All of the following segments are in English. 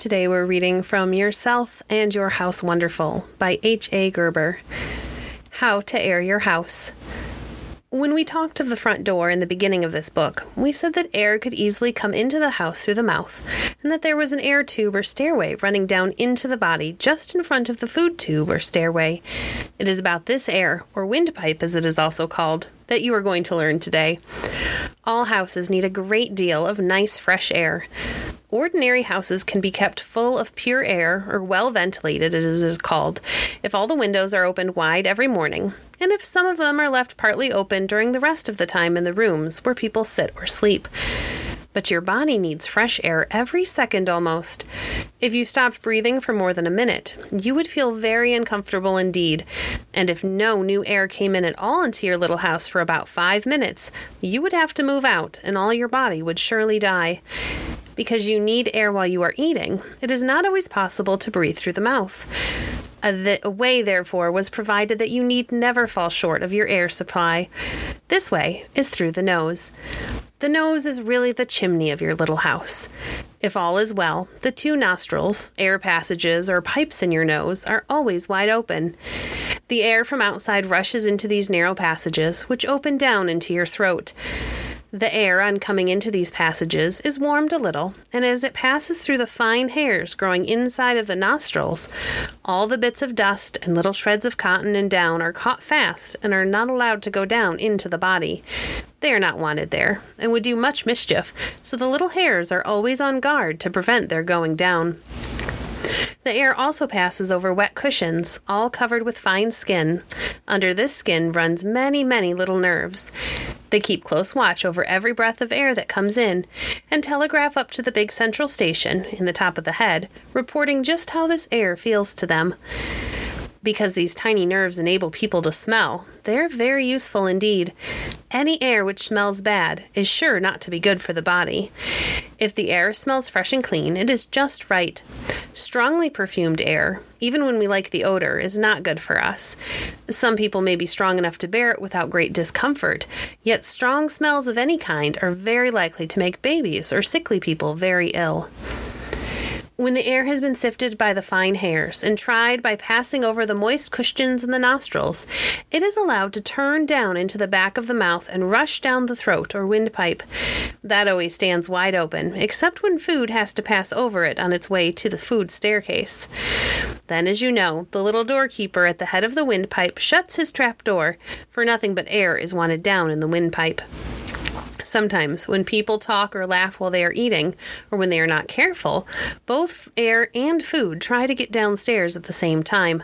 Today we're reading from Yourself and Your House Wonderful by H.A. Guerber. How to Air Your House. When we talked of the front door in the beginning of this book, we said that air could easily come into the house through the mouth, and that there was an air tube or stairway running down into the body just in front of the food tube or stairway. It is about this air, or windpipe as it is also called, that you are going to learn today. All houses need a great deal of nice fresh air. Ordinary houses can be kept full of pure air, or well ventilated, as it is called, if all the windows are opened wide every morning, and if some of them are left partly open during the rest of the time in the rooms where people sit or sleep. But your body needs fresh air every second almost. If you stopped breathing for more than a minute, you would feel very uncomfortable indeed. And if no new air came in at all into your little house for about five minutes, you would have to move out, and all your body would surely die because you need air while you are eating, it is not always possible to breathe through the mouth. A, th- a, way, therefore, was provided that you need never fall short of your air supply. This way is through the nose. The nose is really the chimney of your little house. If all is well, the two nostrils, air passages, or pipes in your nose are always wide open. The air from outside rushes into these narrow passages, which open down into your throat. The air, on coming into these passages, is warmed a little, and as it passes through the fine hairs growing inside of the nostrils, all the bits of dust and little shreds of cotton and down are caught fast and are not allowed to go down into the body. They are not wanted there, and would do much mischief, so the little hairs are always on guard to prevent their going down. The air also passes over wet cushions, all covered with fine skin. Under this skin runs many, many little nerves. They keep close watch over every breath of air that comes in, and telegraph up to the big central station, in the top of the head, reporting just how this air feels to them. Because these tiny nerves enable people to smell, they're very useful indeed. Any air which smells bad is sure not to be good for the body. If the air smells fresh and clean, it is just right. Strongly perfumed air, even when we like the odor, is not good for us. Some people may be strong enough to bear it without great discomfort, yet strong smells of any kind are very likely to make babies or sickly people very ill. When the air has been sifted by the fine hairs and tried by passing over the moist cushions in the nostrils, it is allowed to turn down into the back of the mouth and rush down the throat or windpipe. That always stands wide open, except when food has to pass over it on its way to the food staircase. Then, as you know, the little doorkeeper at the head of the windpipe shuts his trap door, for nothing but air is wanted down in the windpipe. Sometimes, when people talk or laugh while they are eating, or when they are not careful, both air and food try to get downstairs at the same time.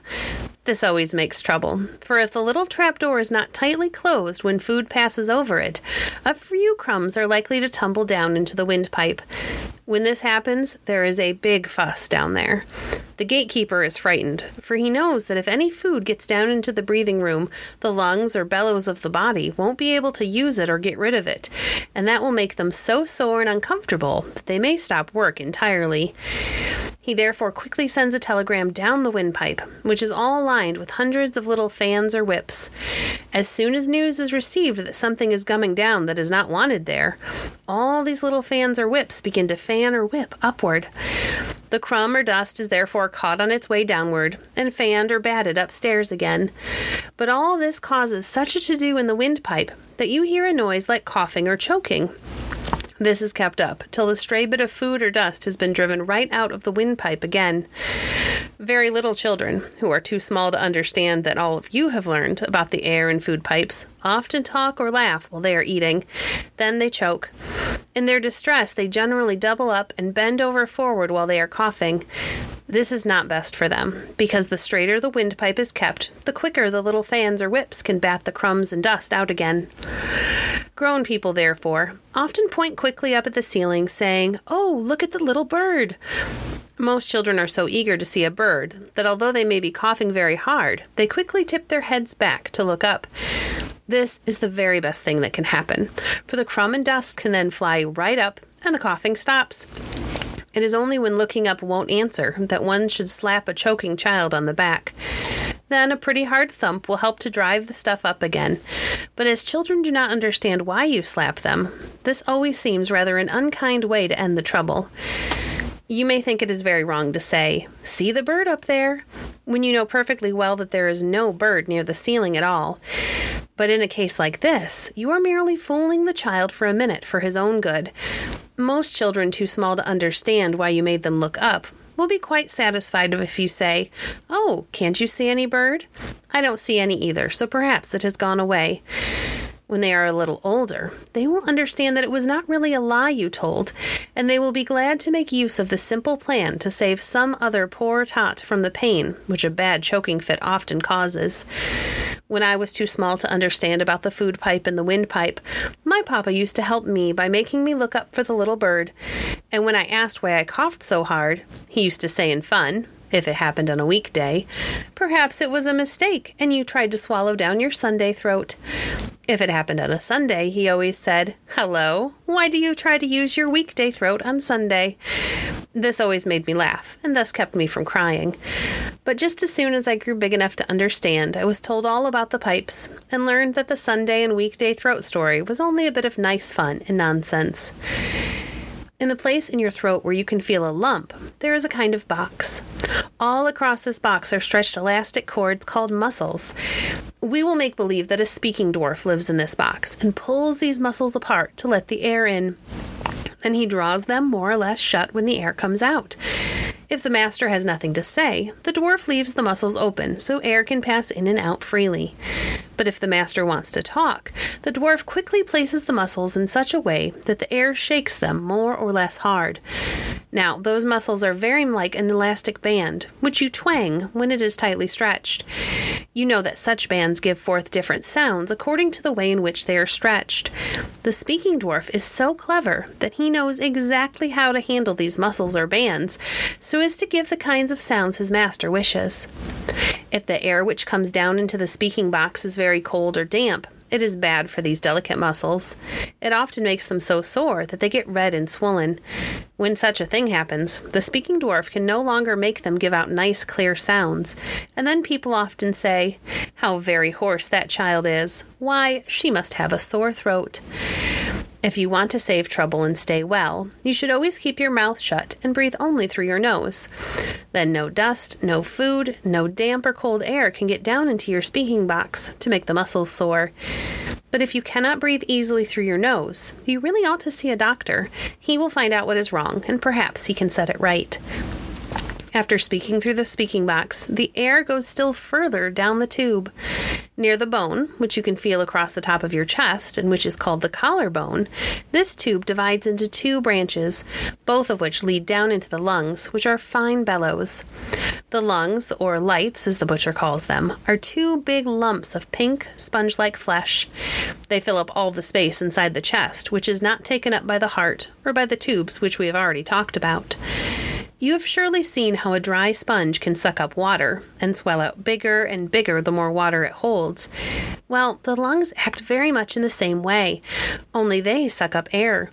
This always makes trouble, for if the little trapdoor is not tightly closed when food passes over it, a few crumbs are likely to tumble down into the windpipe. When this happens, there is a big fuss down there. The gatekeeper is frightened, for he knows that if any food gets down into the breathing room, the lungs or bellows of the body won't be able to use it or get rid of it, and that will make them so sore and uncomfortable that they may stop work entirely. He therefore quickly sends a telegram down the windpipe, which is all lined with hundreds of little fans or whips. As soon as news is received that something is coming down that is not wanted there, all these little fans or whips begin to fan or whip upward. The crumb or dust is therefore caught on its way downward and fanned or batted upstairs again. But all this causes such a to do in the windpipe that you hear a noise like coughing or choking. This is kept up till the stray bit of food or dust has been driven right out of the windpipe again. Very little children, who are too small to understand that all of you have learned about the air and food pipes, often talk or laugh while they are eating. Then they choke. In their distress, they generally double up and bend over forward while they are coughing. This is not best for them, because the straighter the windpipe is kept, the quicker the little fans or whips can bat the crumbs and dust out again. Grown people, therefore, often point quickly up at the ceiling, saying, Oh, look at the little bird! Most children are so eager to see a bird that although they may be coughing very hard, they quickly tip their heads back to look up. This is the very best thing that can happen, for the crumb and dust can then fly right up and the coughing stops. It is only when looking up won't answer that one should slap a choking child on the back. Then a pretty hard thump will help to drive the stuff up again. But as children do not understand why you slap them, this always seems rather an unkind way to end the trouble. You may think it is very wrong to say, See the bird up there, when you know perfectly well that there is no bird near the ceiling at all. But in a case like this, you are merely fooling the child for a minute for his own good. Most children too small to understand why you made them look up will be quite satisfied if you say, Oh, can't you see any bird? I don't see any either, so perhaps it has gone away. When they are a little older, they will understand that it was not really a lie you told, and they will be glad to make use of the simple plan to save some other poor tot from the pain which a bad choking fit often causes. When I was too small to understand about the food pipe and the windpipe, my papa used to help me by making me look up for the little bird. And when I asked why I coughed so hard, he used to say in fun, if it happened on a weekday. Perhaps it was a mistake and you tried to swallow down your Sunday throat. If it happened on a Sunday, he always said, Hello, why do you try to use your weekday throat on Sunday? This always made me laugh, and thus kept me from crying. But just as soon as I grew big enough to understand, I was told all about the pipes, and learned that the Sunday and weekday throat story was only a bit of nice fun and nonsense. In the place in your throat where you can feel a lump, there is a kind of box. All across this box are stretched elastic cords called muscles. We will make believe that a speaking dwarf lives in this box and pulls these muscles apart to let the air in. Then he draws them more or less shut when the air comes out. If the master has nothing to say, the dwarf leaves the muscles open so air can pass in and out freely. But if the master wants to talk, the dwarf quickly places the muscles in such a way that the air shakes them more or less hard. Now, those muscles are very like an elastic band, which you twang when it is tightly stretched. You know that such bands give forth different sounds according to the way in which they are stretched. The speaking dwarf is so clever that he knows exactly how to handle these muscles or bands so as to give the kinds of sounds his master wishes. If the air which comes down into the speaking box is very cold or damp, it is bad for these delicate muscles. It often makes them so sore that they get red and swollen. When such a thing happens, the speaking dwarf can no longer make them give out nice, clear sounds, and then people often say, How very hoarse that child is! Why, she must have a sore throat. If you want to save trouble and stay well, you should always keep your mouth shut and breathe only through your nose. Then no dust, no food, no damp or cold air can get down into your speaking box to make the muscles sore. But if you cannot breathe easily through your nose, you really ought to see a doctor. He will find out what is wrong, and perhaps he can set it right. After speaking through the speaking box, the air goes still further down the tube. Near the bone, which you can feel across the top of your chest and which is called the collarbone, this tube divides into two branches, both of which lead down into the lungs, which are fine bellows. The lungs, or lights as the butcher calls them, are two big lumps of pink, sponge like flesh. They fill up all the space inside the chest, which is not taken up by the heart or by the tubes which we have already talked about. You have surely seen how a dry sponge can suck up water and swell out bigger and bigger the more water it holds. Well, the lungs act very much in the same way, only they suck up air.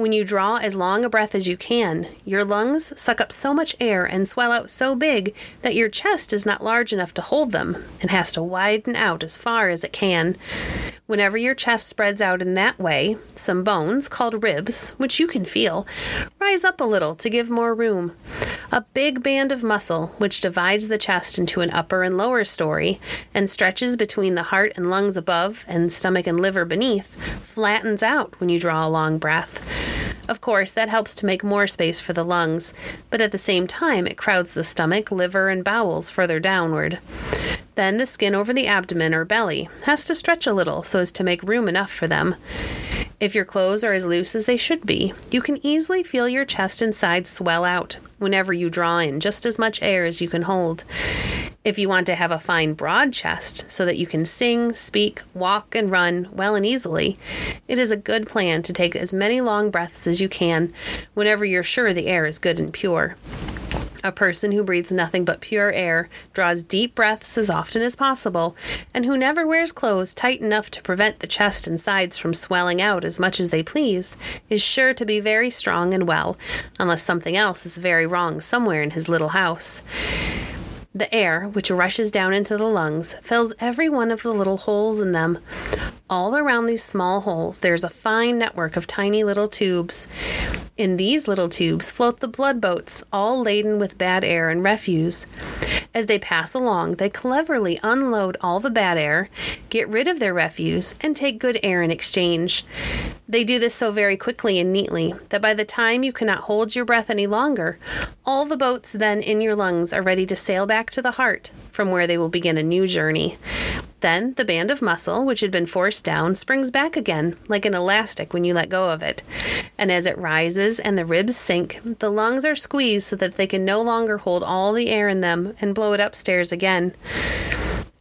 When you draw as long a breath as you can, your lungs suck up so much air and swell out so big that your chest is not large enough to hold them and has to widen out as far as it can. Whenever your chest spreads out in that way, some bones, called ribs, which you can feel, rise up a little to give more room. A big band of muscle, which divides the chest into an upper and lower story and stretches between the heart and lungs above and stomach and liver beneath, flattens out when you draw a long breath. Of course, that helps to make more space for the lungs, but at the same time, it crowds the stomach, liver, and bowels further downward. Then the skin over the abdomen or belly has to stretch a little so as to make room enough for them. If your clothes are as loose as they should be, you can easily feel your chest and sides swell out whenever you draw in just as much air as you can hold. If you want to have a fine, broad chest so that you can sing, speak, walk, and run well and easily, it is a good plan to take as many long breaths as you can whenever you're sure the air is good and pure. A person who breathes nothing but pure air, draws deep breaths as often as possible, and who never wears clothes tight enough to prevent the chest and sides from swelling out as much as they please, is sure to be very strong and well, unless something else is very wrong somewhere in his little house. The air, which rushes down into the lungs, fills every one of the little holes in them. All around these small holes, there's a fine network of tiny little tubes. In these little tubes float the blood boats, all laden with bad air and refuse. As they pass along, they cleverly unload all the bad air, get rid of their refuse, and take good air in exchange. They do this so very quickly and neatly that by the time you cannot hold your breath any longer, all the boats then in your lungs are ready to sail back to the heart, from where they will begin a new journey. Then the band of muscle, which had been forced down, springs back again, like an elastic when you let go of it. And as it rises and the ribs sink, the lungs are squeezed so that they can no longer hold all the air in them and blow it upstairs again.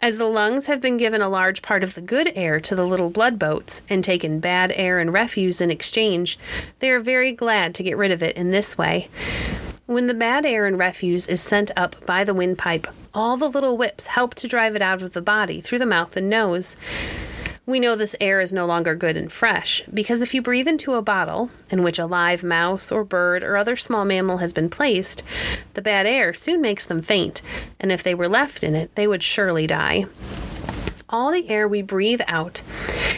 As the lungs have been given a large part of the good air to the little blood boats and taken bad air and refuse in exchange, they are very glad to get rid of it in this way. When the bad air and refuse is sent up by the windpipe, all the little whips help to drive it out of the body through the mouth and nose. We know this air is no longer good and fresh because if you breathe into a bottle in which a live mouse or bird or other small mammal has been placed, the bad air soon makes them faint, and if they were left in it, they would surely die all the air we breathe out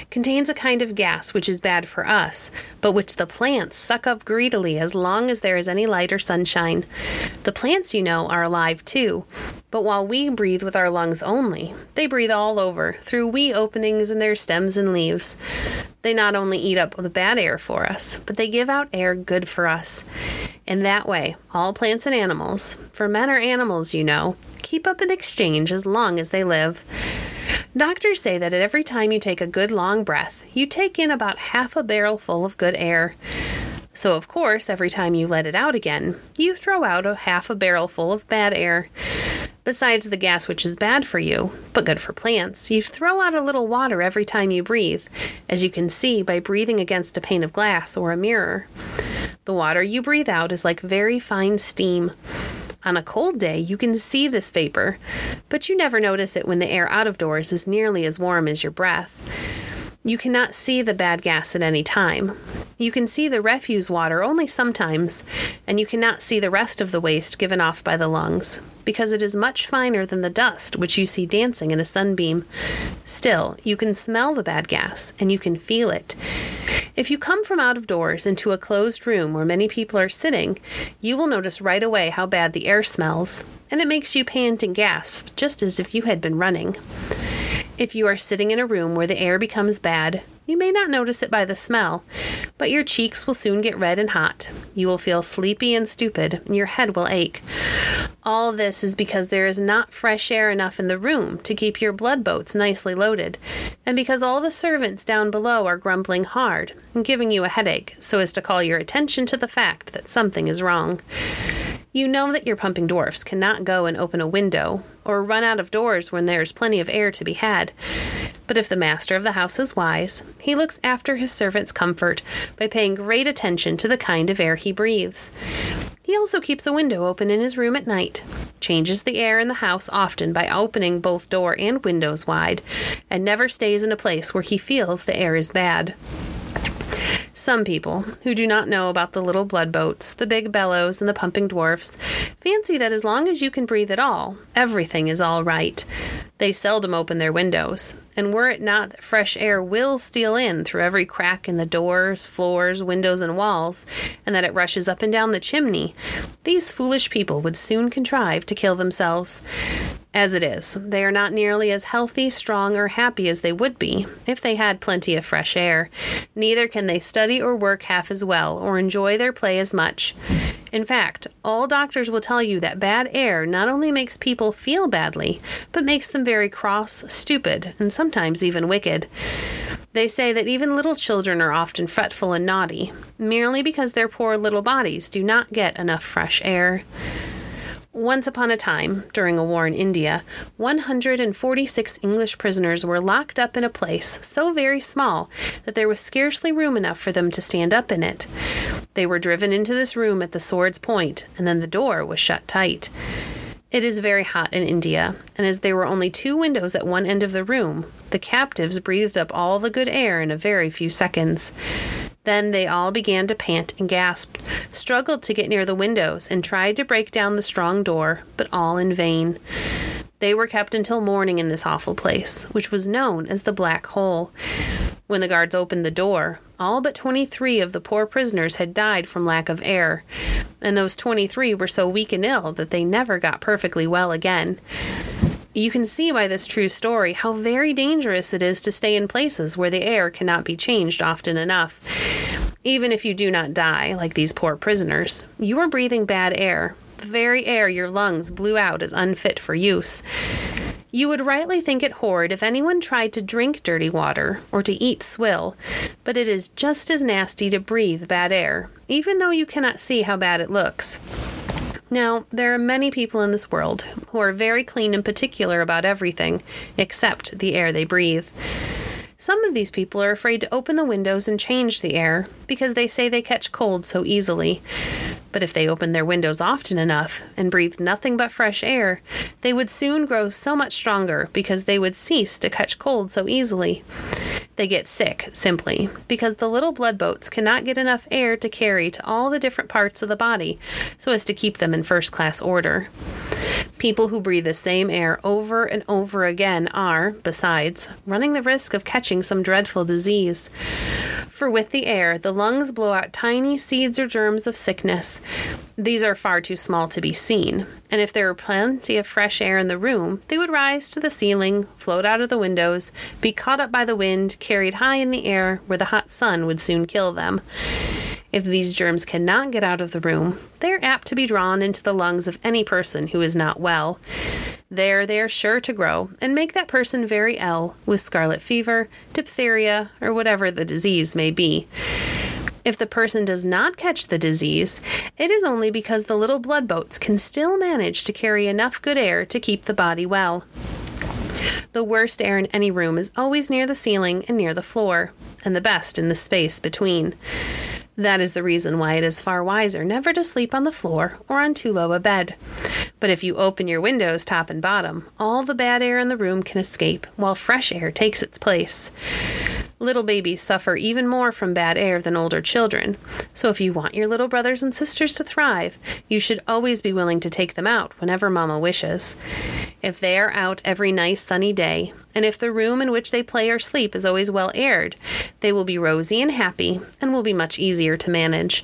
contains a kind of gas which is bad for us, but which the plants suck up greedily as long as there is any light or sunshine. The plants, you know, are alive too, but while we breathe with our lungs only, they breathe all over through wee openings in their stems and leaves. They not only eat up the bad air for us, but they give out air good for us. In that way, all plants and animals, for men are animals, you know, keep up an exchange as long as they live. Doctors say that at every time you take a good long breath, you take in about half a barrel full of good air. So, of course, every time you let it out again, you throw out a half a barrel full of bad air. Besides the gas which is bad for you, but good for plants, you throw out a little water every time you breathe, as you can see by breathing against a pane of glass or a mirror. The water you breathe out is like very fine steam. On a cold day, you can see this vapor, but you never notice it when the air out of doors is nearly as warm as your breath. You cannot see the bad gas at any time. You can see the refuse water only sometimes, and you cannot see the rest of the waste given off by the lungs, because it is much finer than the dust which you see dancing in a sunbeam. Still, you can smell the bad gas, and you can feel it. If you come from out of doors into a closed room where many people are sitting, you will notice right away how bad the air smells, and it makes you pant and gasp just as if you had been running. If you are sitting in a room where the air becomes bad, you may not notice it by the smell, but your cheeks will soon get red and hot. You will feel sleepy and stupid, and your head will ache. All this is because there is not fresh air enough in the room to keep your blood boats nicely loaded, and because all the servants down below are grumbling hard and giving you a headache so as to call your attention to the fact that something is wrong. You know that your pumping dwarfs cannot go and open a window or run out of doors when there is plenty of air to be had. But if the master of the house is wise, he looks after his servant's comfort by paying great attention to the kind of air he breathes. He also keeps a window open in his room at night, changes the air in the house often by opening both door and windows wide, and never stays in a place where he feels the air is bad. Some people, who do not know about the little blood boats, the big bellows, and the pumping dwarfs, fancy that as long as you can breathe at all, everything is all right. They seldom open their windows, and were it not that fresh air will steal in through every crack in the doors, floors, windows, and walls, and that it rushes up and down the chimney, these foolish people would soon contrive to kill themselves. As it is, they are not nearly as healthy, strong, or happy as they would be if they had plenty of fresh air. Neither can they study or work half as well, or enjoy their play as much. In fact, all doctors will tell you that bad air not only makes people feel badly, but makes them very cross, stupid, and sometimes even wicked. They say that even little children are often fretful and naughty, merely because their poor little bodies do not get enough fresh air. Once upon a time, during a war in India, 146 English prisoners were locked up in a place so very small that there was scarcely room enough for them to stand up in it. They were driven into this room at the sword's point, and then the door was shut tight. It is very hot in India, and as there were only two windows at one end of the room, the captives breathed up all the good air in a very few seconds. Then they all began to pant and gasp, struggled to get near the windows, and tried to break down the strong door, but all in vain. They were kept until morning in this awful place, which was known as the Black Hole. When the guards opened the door, all but 23 of the poor prisoners had died from lack of air, and those 23 were so weak and ill that they never got perfectly well again. You can see by this true story how very dangerous it is to stay in places where the air cannot be changed often enough. Even if you do not die, like these poor prisoners, you are breathing bad air, the very air your lungs blew out as unfit for use. You would rightly think it horrid if anyone tried to drink dirty water or to eat swill, but it is just as nasty to breathe bad air, even though you cannot see how bad it looks. Now, there are many people in this world who are very clean and particular about everything except the air they breathe. Some of these people are afraid to open the windows and change the air because they say they catch cold so easily. But if they opened their windows often enough and breathed nothing but fresh air, they would soon grow so much stronger because they would cease to catch cold so easily. They get sick, simply, because the little blood boats cannot get enough air to carry to all the different parts of the body so as to keep them in first class order. People who breathe the same air over and over again are, besides, running the risk of catching some dreadful disease. For with the air, the lungs blow out tiny seeds or germs of sickness. These are far too small to be seen, and if there were plenty of fresh air in the room, they would rise to the ceiling, float out of the windows, be caught up by the wind, carried high in the air, where the hot sun would soon kill them. If these germs cannot get out of the room, they are apt to be drawn into the lungs of any person who is not well. There they are sure to grow and make that person very ill with scarlet fever, diphtheria, or whatever the disease may be. If the person does not catch the disease, it is only because the little blood boats can still manage to carry enough good air to keep the body well. The worst air in any room is always near the ceiling and near the floor, and the best in the space between. That is the reason why it is far wiser never to sleep on the floor or on too low a bed. But if you open your windows top and bottom, all the bad air in the room can escape, while fresh air takes its place. Little babies suffer even more from bad air than older children, so if you want your little brothers and sisters to thrive, you should always be willing to take them out whenever Mama wishes. If they are out every nice sunny day, and if the room in which they play or sleep is always well aired, they will be rosy and happy and will be much easier to manage.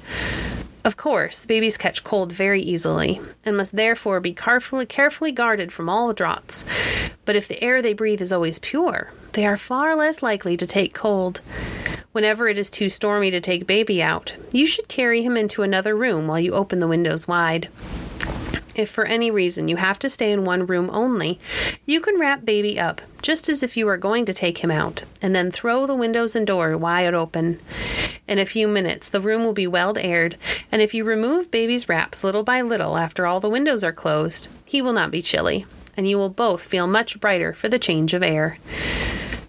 Of course, babies catch cold very easily and must therefore be carefully, carefully guarded from all draughts. But if the air they breathe is always pure, they are far less likely to take cold. Whenever it is too stormy to take baby out, you should carry him into another room while you open the windows wide. If for any reason you have to stay in one room only, you can wrap baby up just as if you were going to take him out, and then throw the windows and door wide open. In a few minutes, the room will be well aired, and if you remove baby's wraps little by little after all the windows are closed, he will not be chilly, and you will both feel much brighter for the change of air.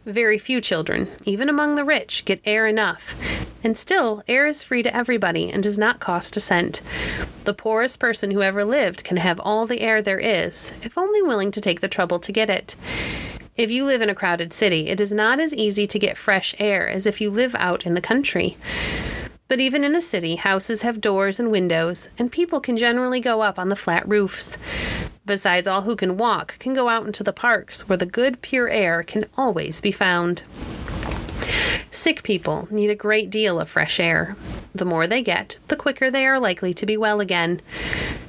Very few children, even among the rich, get air enough. And still, air is free to everybody and does not cost a cent. The poorest person who ever lived can have all the air there is, if only willing to take the trouble to get it. If you live in a crowded city, it is not as easy to get fresh air as if you live out in the country. But even in the city, houses have doors and windows, and people can generally go up on the flat roofs. Besides, all who can walk can go out into the parks where the good, pure air can always be found. Sick people need a great deal of fresh air. The more they get, the quicker they are likely to be well again.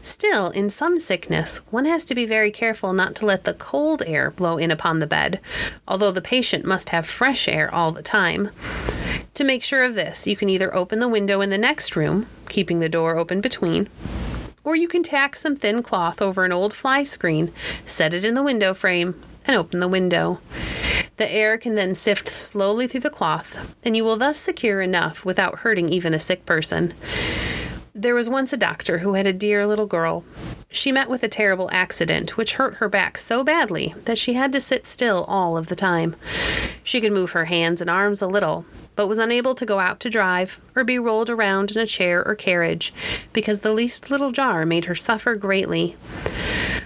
Still, in some sickness, one has to be very careful not to let the cold air blow in upon the bed, although the patient must have fresh air all the time. To make sure of this, you can either open the window in the next room, keeping the door open between, or you can tack some thin cloth over an old fly screen, set it in the window frame, and open the window. The air can then sift slowly through the cloth, and you will thus secure enough without hurting even a sick person. There was once a doctor who had a dear little girl. She met with a terrible accident which hurt her back so badly that she had to sit still all of the time. She could move her hands and arms a little, but was unable to go out to drive or be rolled around in a chair or carriage because the least little jar made her suffer greatly.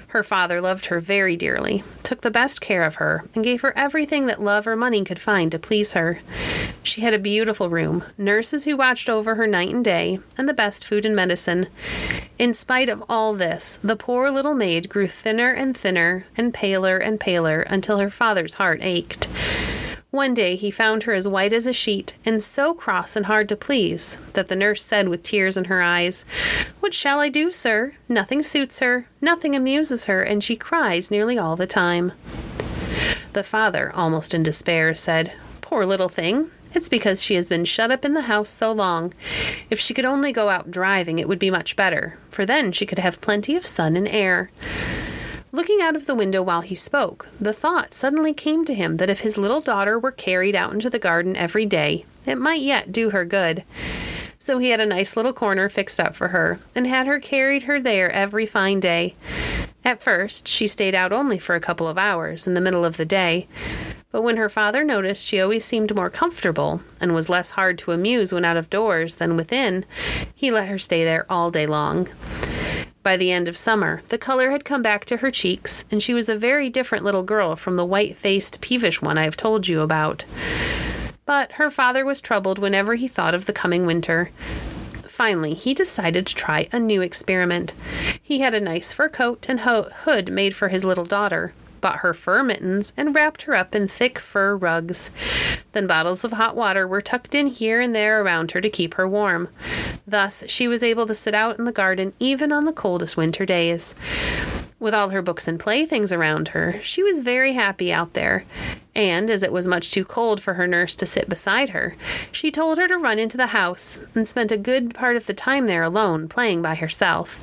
Her father loved her very dearly, took the best care of her, and gave her everything that love or money could find to please her. She had a beautiful room, nurses who watched over her night and day, and the best food and medicine. In spite of all this, the poor little maid grew thinner and thinner, and paler and paler, until her father's heart ached. One day he found her as white as a sheet, and so cross and hard to please, that the nurse said with tears in her eyes, What shall I do, sir? Nothing suits her, nothing amuses her, and she cries nearly all the time. The father, almost in despair, said, Poor little thing, it's because she has been shut up in the house so long. If she could only go out driving, it would be much better, for then she could have plenty of sun and air. Looking out of the window while he spoke, the thought suddenly came to him that if his little daughter were carried out into the garden every day, it might yet do her good. So he had a nice little corner fixed up for her, and had her carried her there every fine day. At first, she stayed out only for a couple of hours in the middle of the day, but when her father noticed she always seemed more comfortable and was less hard to amuse when out of doors than within, he let her stay there all day long. By the end of summer, the color had come back to her cheeks, and she was a very different little girl from the white faced, peevish one I have told you about. But her father was troubled whenever he thought of the coming winter. Finally, he decided to try a new experiment. He had a nice fur coat and ho- hood made for his little daughter bought her fur mittens, and wrapped her up in thick fur rugs. Then bottles of hot water were tucked in here and there around her to keep her warm. Thus, she was able to sit out in the garden even on the coldest winter days. With all her books and playthings around her, she was very happy out there. And as it was much too cold for her nurse to sit beside her, she told her to run into the house and spent a good part of the time there alone, playing by herself.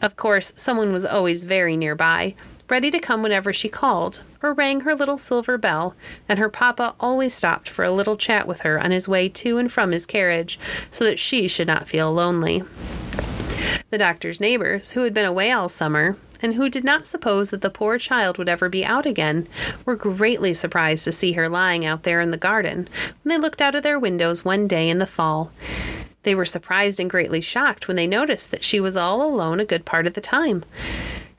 Of course, someone was always very nearby, ready to come whenever she called, or rang her little silver bell, and her papa always stopped for a little chat with her on his way to and from his carriage, so that she should not feel lonely. The doctor's neighbors, who had been away all summer, and who did not suppose that the poor child would ever be out again, were greatly surprised to see her lying out there in the garden when they looked out of their windows one day in the fall. They were surprised and greatly shocked when they noticed that she was all alone a good part of the time.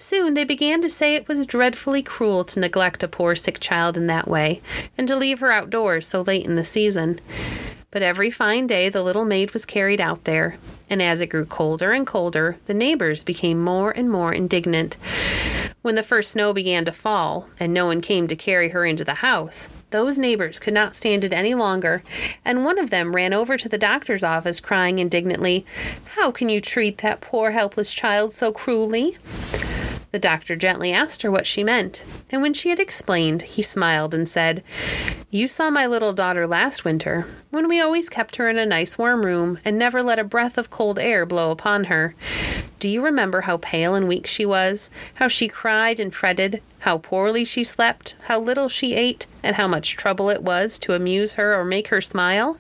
Soon they began to say it was dreadfully cruel to neglect a poor sick child in that way, and to leave her outdoors so late in the season. But every fine day the little maid was carried out there, and as it grew colder and colder, the neighbors became more and more indignant. When the first snow began to fall, and no one came to carry her into the house, those neighbors could not stand it any longer, and one of them ran over to the doctor's office, crying indignantly, How can you treat that poor helpless child so cruelly? The doctor gently asked her what she meant, and when she had explained, he smiled and said, You saw my little daughter last winter, when we always kept her in a nice warm room and never let a breath of cold air blow upon her. Do you remember how pale and weak she was, how she cried and fretted, how poorly she slept, how little she ate, and how much trouble it was to amuse her or make her smile?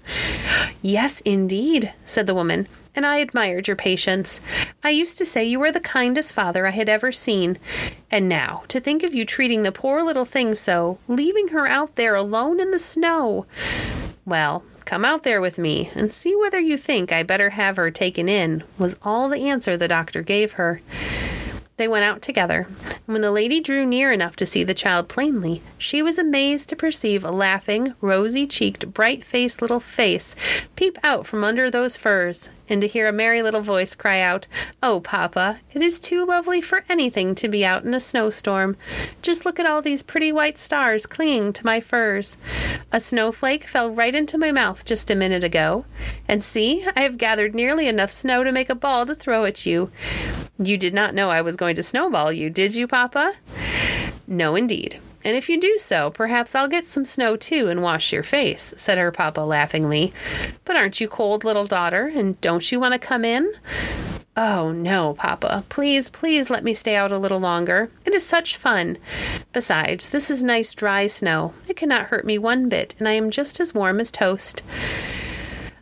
Yes, indeed, said the woman and I admired your patience. I used to say you were the kindest father I had ever seen. And now, to think of you treating the poor little thing so, leaving her out there alone in the snow. Well, come out there with me and see whether you think I better have her taken in, was all the answer the doctor gave her. They went out together, and when the lady drew near enough to see the child plainly, she was amazed to perceive a laughing, rosy cheeked, bright faced little face peep out from under those furs, and to hear a merry little voice cry out, Oh, Papa, it is too lovely for anything to be out in a snowstorm. Just look at all these pretty white stars clinging to my furs. A snowflake fell right into my mouth just a minute ago. And see, I have gathered nearly enough snow to make a ball to throw at you. You did not know I was going to snowball you, did you, Papa? No, indeed. And if you do so, perhaps I'll get some snow too and wash your face, said her papa laughingly. But aren't you cold, little daughter, and don't you want to come in? Oh, no, Papa. Please, please let me stay out a little longer. It is such fun. Besides, this is nice dry snow. It cannot hurt me one bit, and I am just as warm as toast.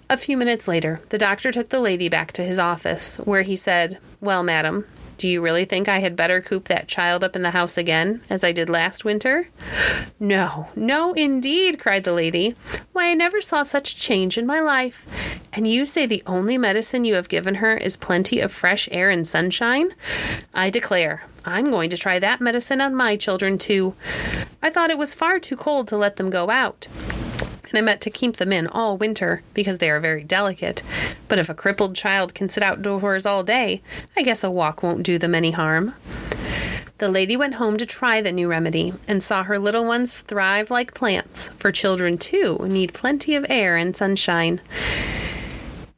A few minutes later, the doctor took the lady back to his office, where he said, Well, madam, do you really think I had better coop that child up in the house again, as I did last winter? No, no, indeed, cried the lady. Why, I never saw such a change in my life. And you say the only medicine you have given her is plenty of fresh air and sunshine? I declare, I'm going to try that medicine on my children, too. I thought it was far too cold to let them go out and I meant to keep them in all winter because they are very delicate. But if a crippled child can sit outdoors all day, I guess a walk won't do them any harm. The lady went home to try the new remedy and saw her little ones thrive like plants, for children too need plenty of air and sunshine.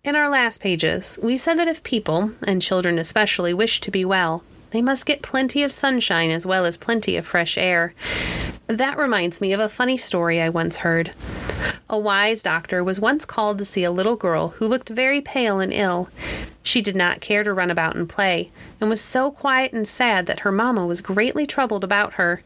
In our last pages, we said that if people, and children especially, wish to be well, they must get plenty of sunshine as well as plenty of fresh air. That reminds me of a funny story I once heard. A wise doctor was once called to see a little girl who looked very pale and ill. She did not care to run about and play, and was so quiet and sad that her mamma was greatly troubled about her.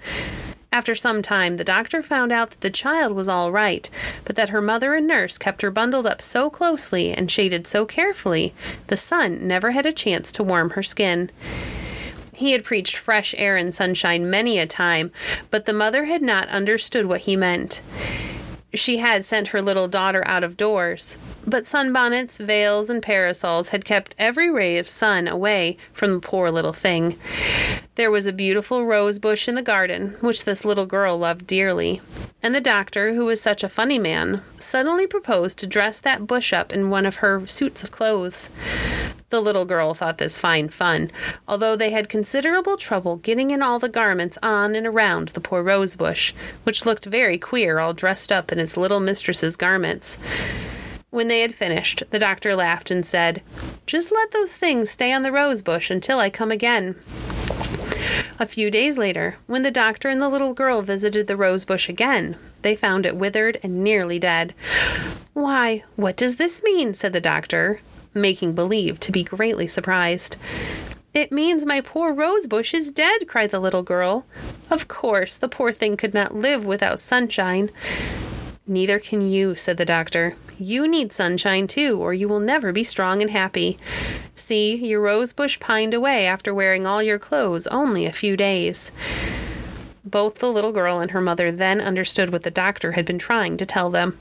After some time, the doctor found out that the child was all right, but that her mother and nurse kept her bundled up so closely and shaded so carefully, the sun never had a chance to warm her skin. He had preached fresh air and sunshine many a time, but the mother had not understood what he meant she had sent her little daughter out of doors, but sunbonnets, veils, and parasols had kept every ray of sun away from the poor little thing. There was a beautiful rose bush in the garden, which this little girl loved dearly, and the doctor, who was such a funny man, suddenly proposed to dress that bush up in one of her suits of clothes. The little girl thought this fine fun, although they had considerable trouble getting in all the garments on and around the poor rose bush, which looked very queer all dressed up in its little mistress's garments. When they had finished, the doctor laughed and said, Just let those things stay on the rose bush until I come again. A few days later, when the doctor and the little girl visited the rose bush again, they found it withered and nearly dead. Why, what does this mean? said the doctor making believe to be greatly surprised. It means my poor rosebush is dead, cried the little girl. Of course, the poor thing could not live without sunshine. Neither can you, said the doctor. You need sunshine too, or you will never be strong and happy. See, your rosebush pined away after wearing all your clothes only a few days. Both the little girl and her mother then understood what the doctor had been trying to tell them.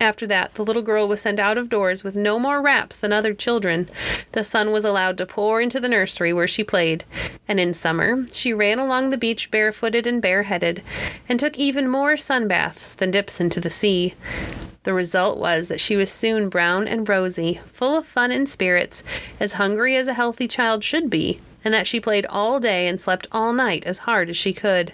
After that, the little girl was sent out of doors with no more wraps than other children. The sun was allowed to pour into the nursery where she played, and in summer she ran along the beach barefooted and bareheaded, and took even more sun baths than dips into the sea. The result was that she was soon brown and rosy, full of fun and spirits, as hungry as a healthy child should be, and that she played all day and slept all night as hard as she could.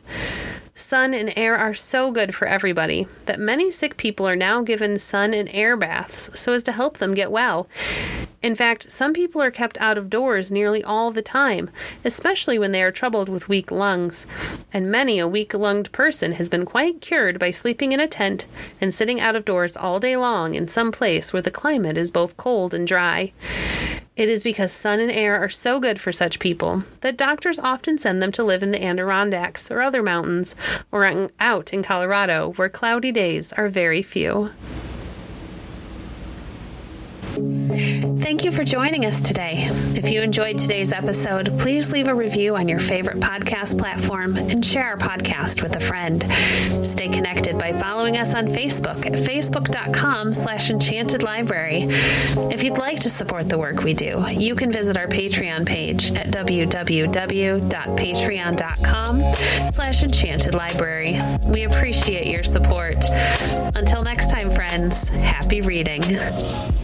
Sun and air are so good for everybody that many sick people are now given sun and air baths so as to help them get well. In fact, some people are kept out of doors nearly all the time, especially when they are troubled with weak lungs. And many a weak lunged person has been quite cured by sleeping in a tent and sitting out of doors all day long in some place where the climate is both cold and dry. It is because sun and air are so good for such people that doctors often send them to live in the Adirondacks or other mountains or out in Colorado where cloudy days are very few. Thank you for joining us today. If you enjoyed today's episode, please leave a review on your favorite podcast platform and share our podcast with a friend. Stay connected by following us on Facebook at facebook.com slash enchanted library. If you'd like to support the work we do, you can visit our Patreon page at www.patreon.com slash enchanted library. We appreciate your support. Until next time, friends, happy reading.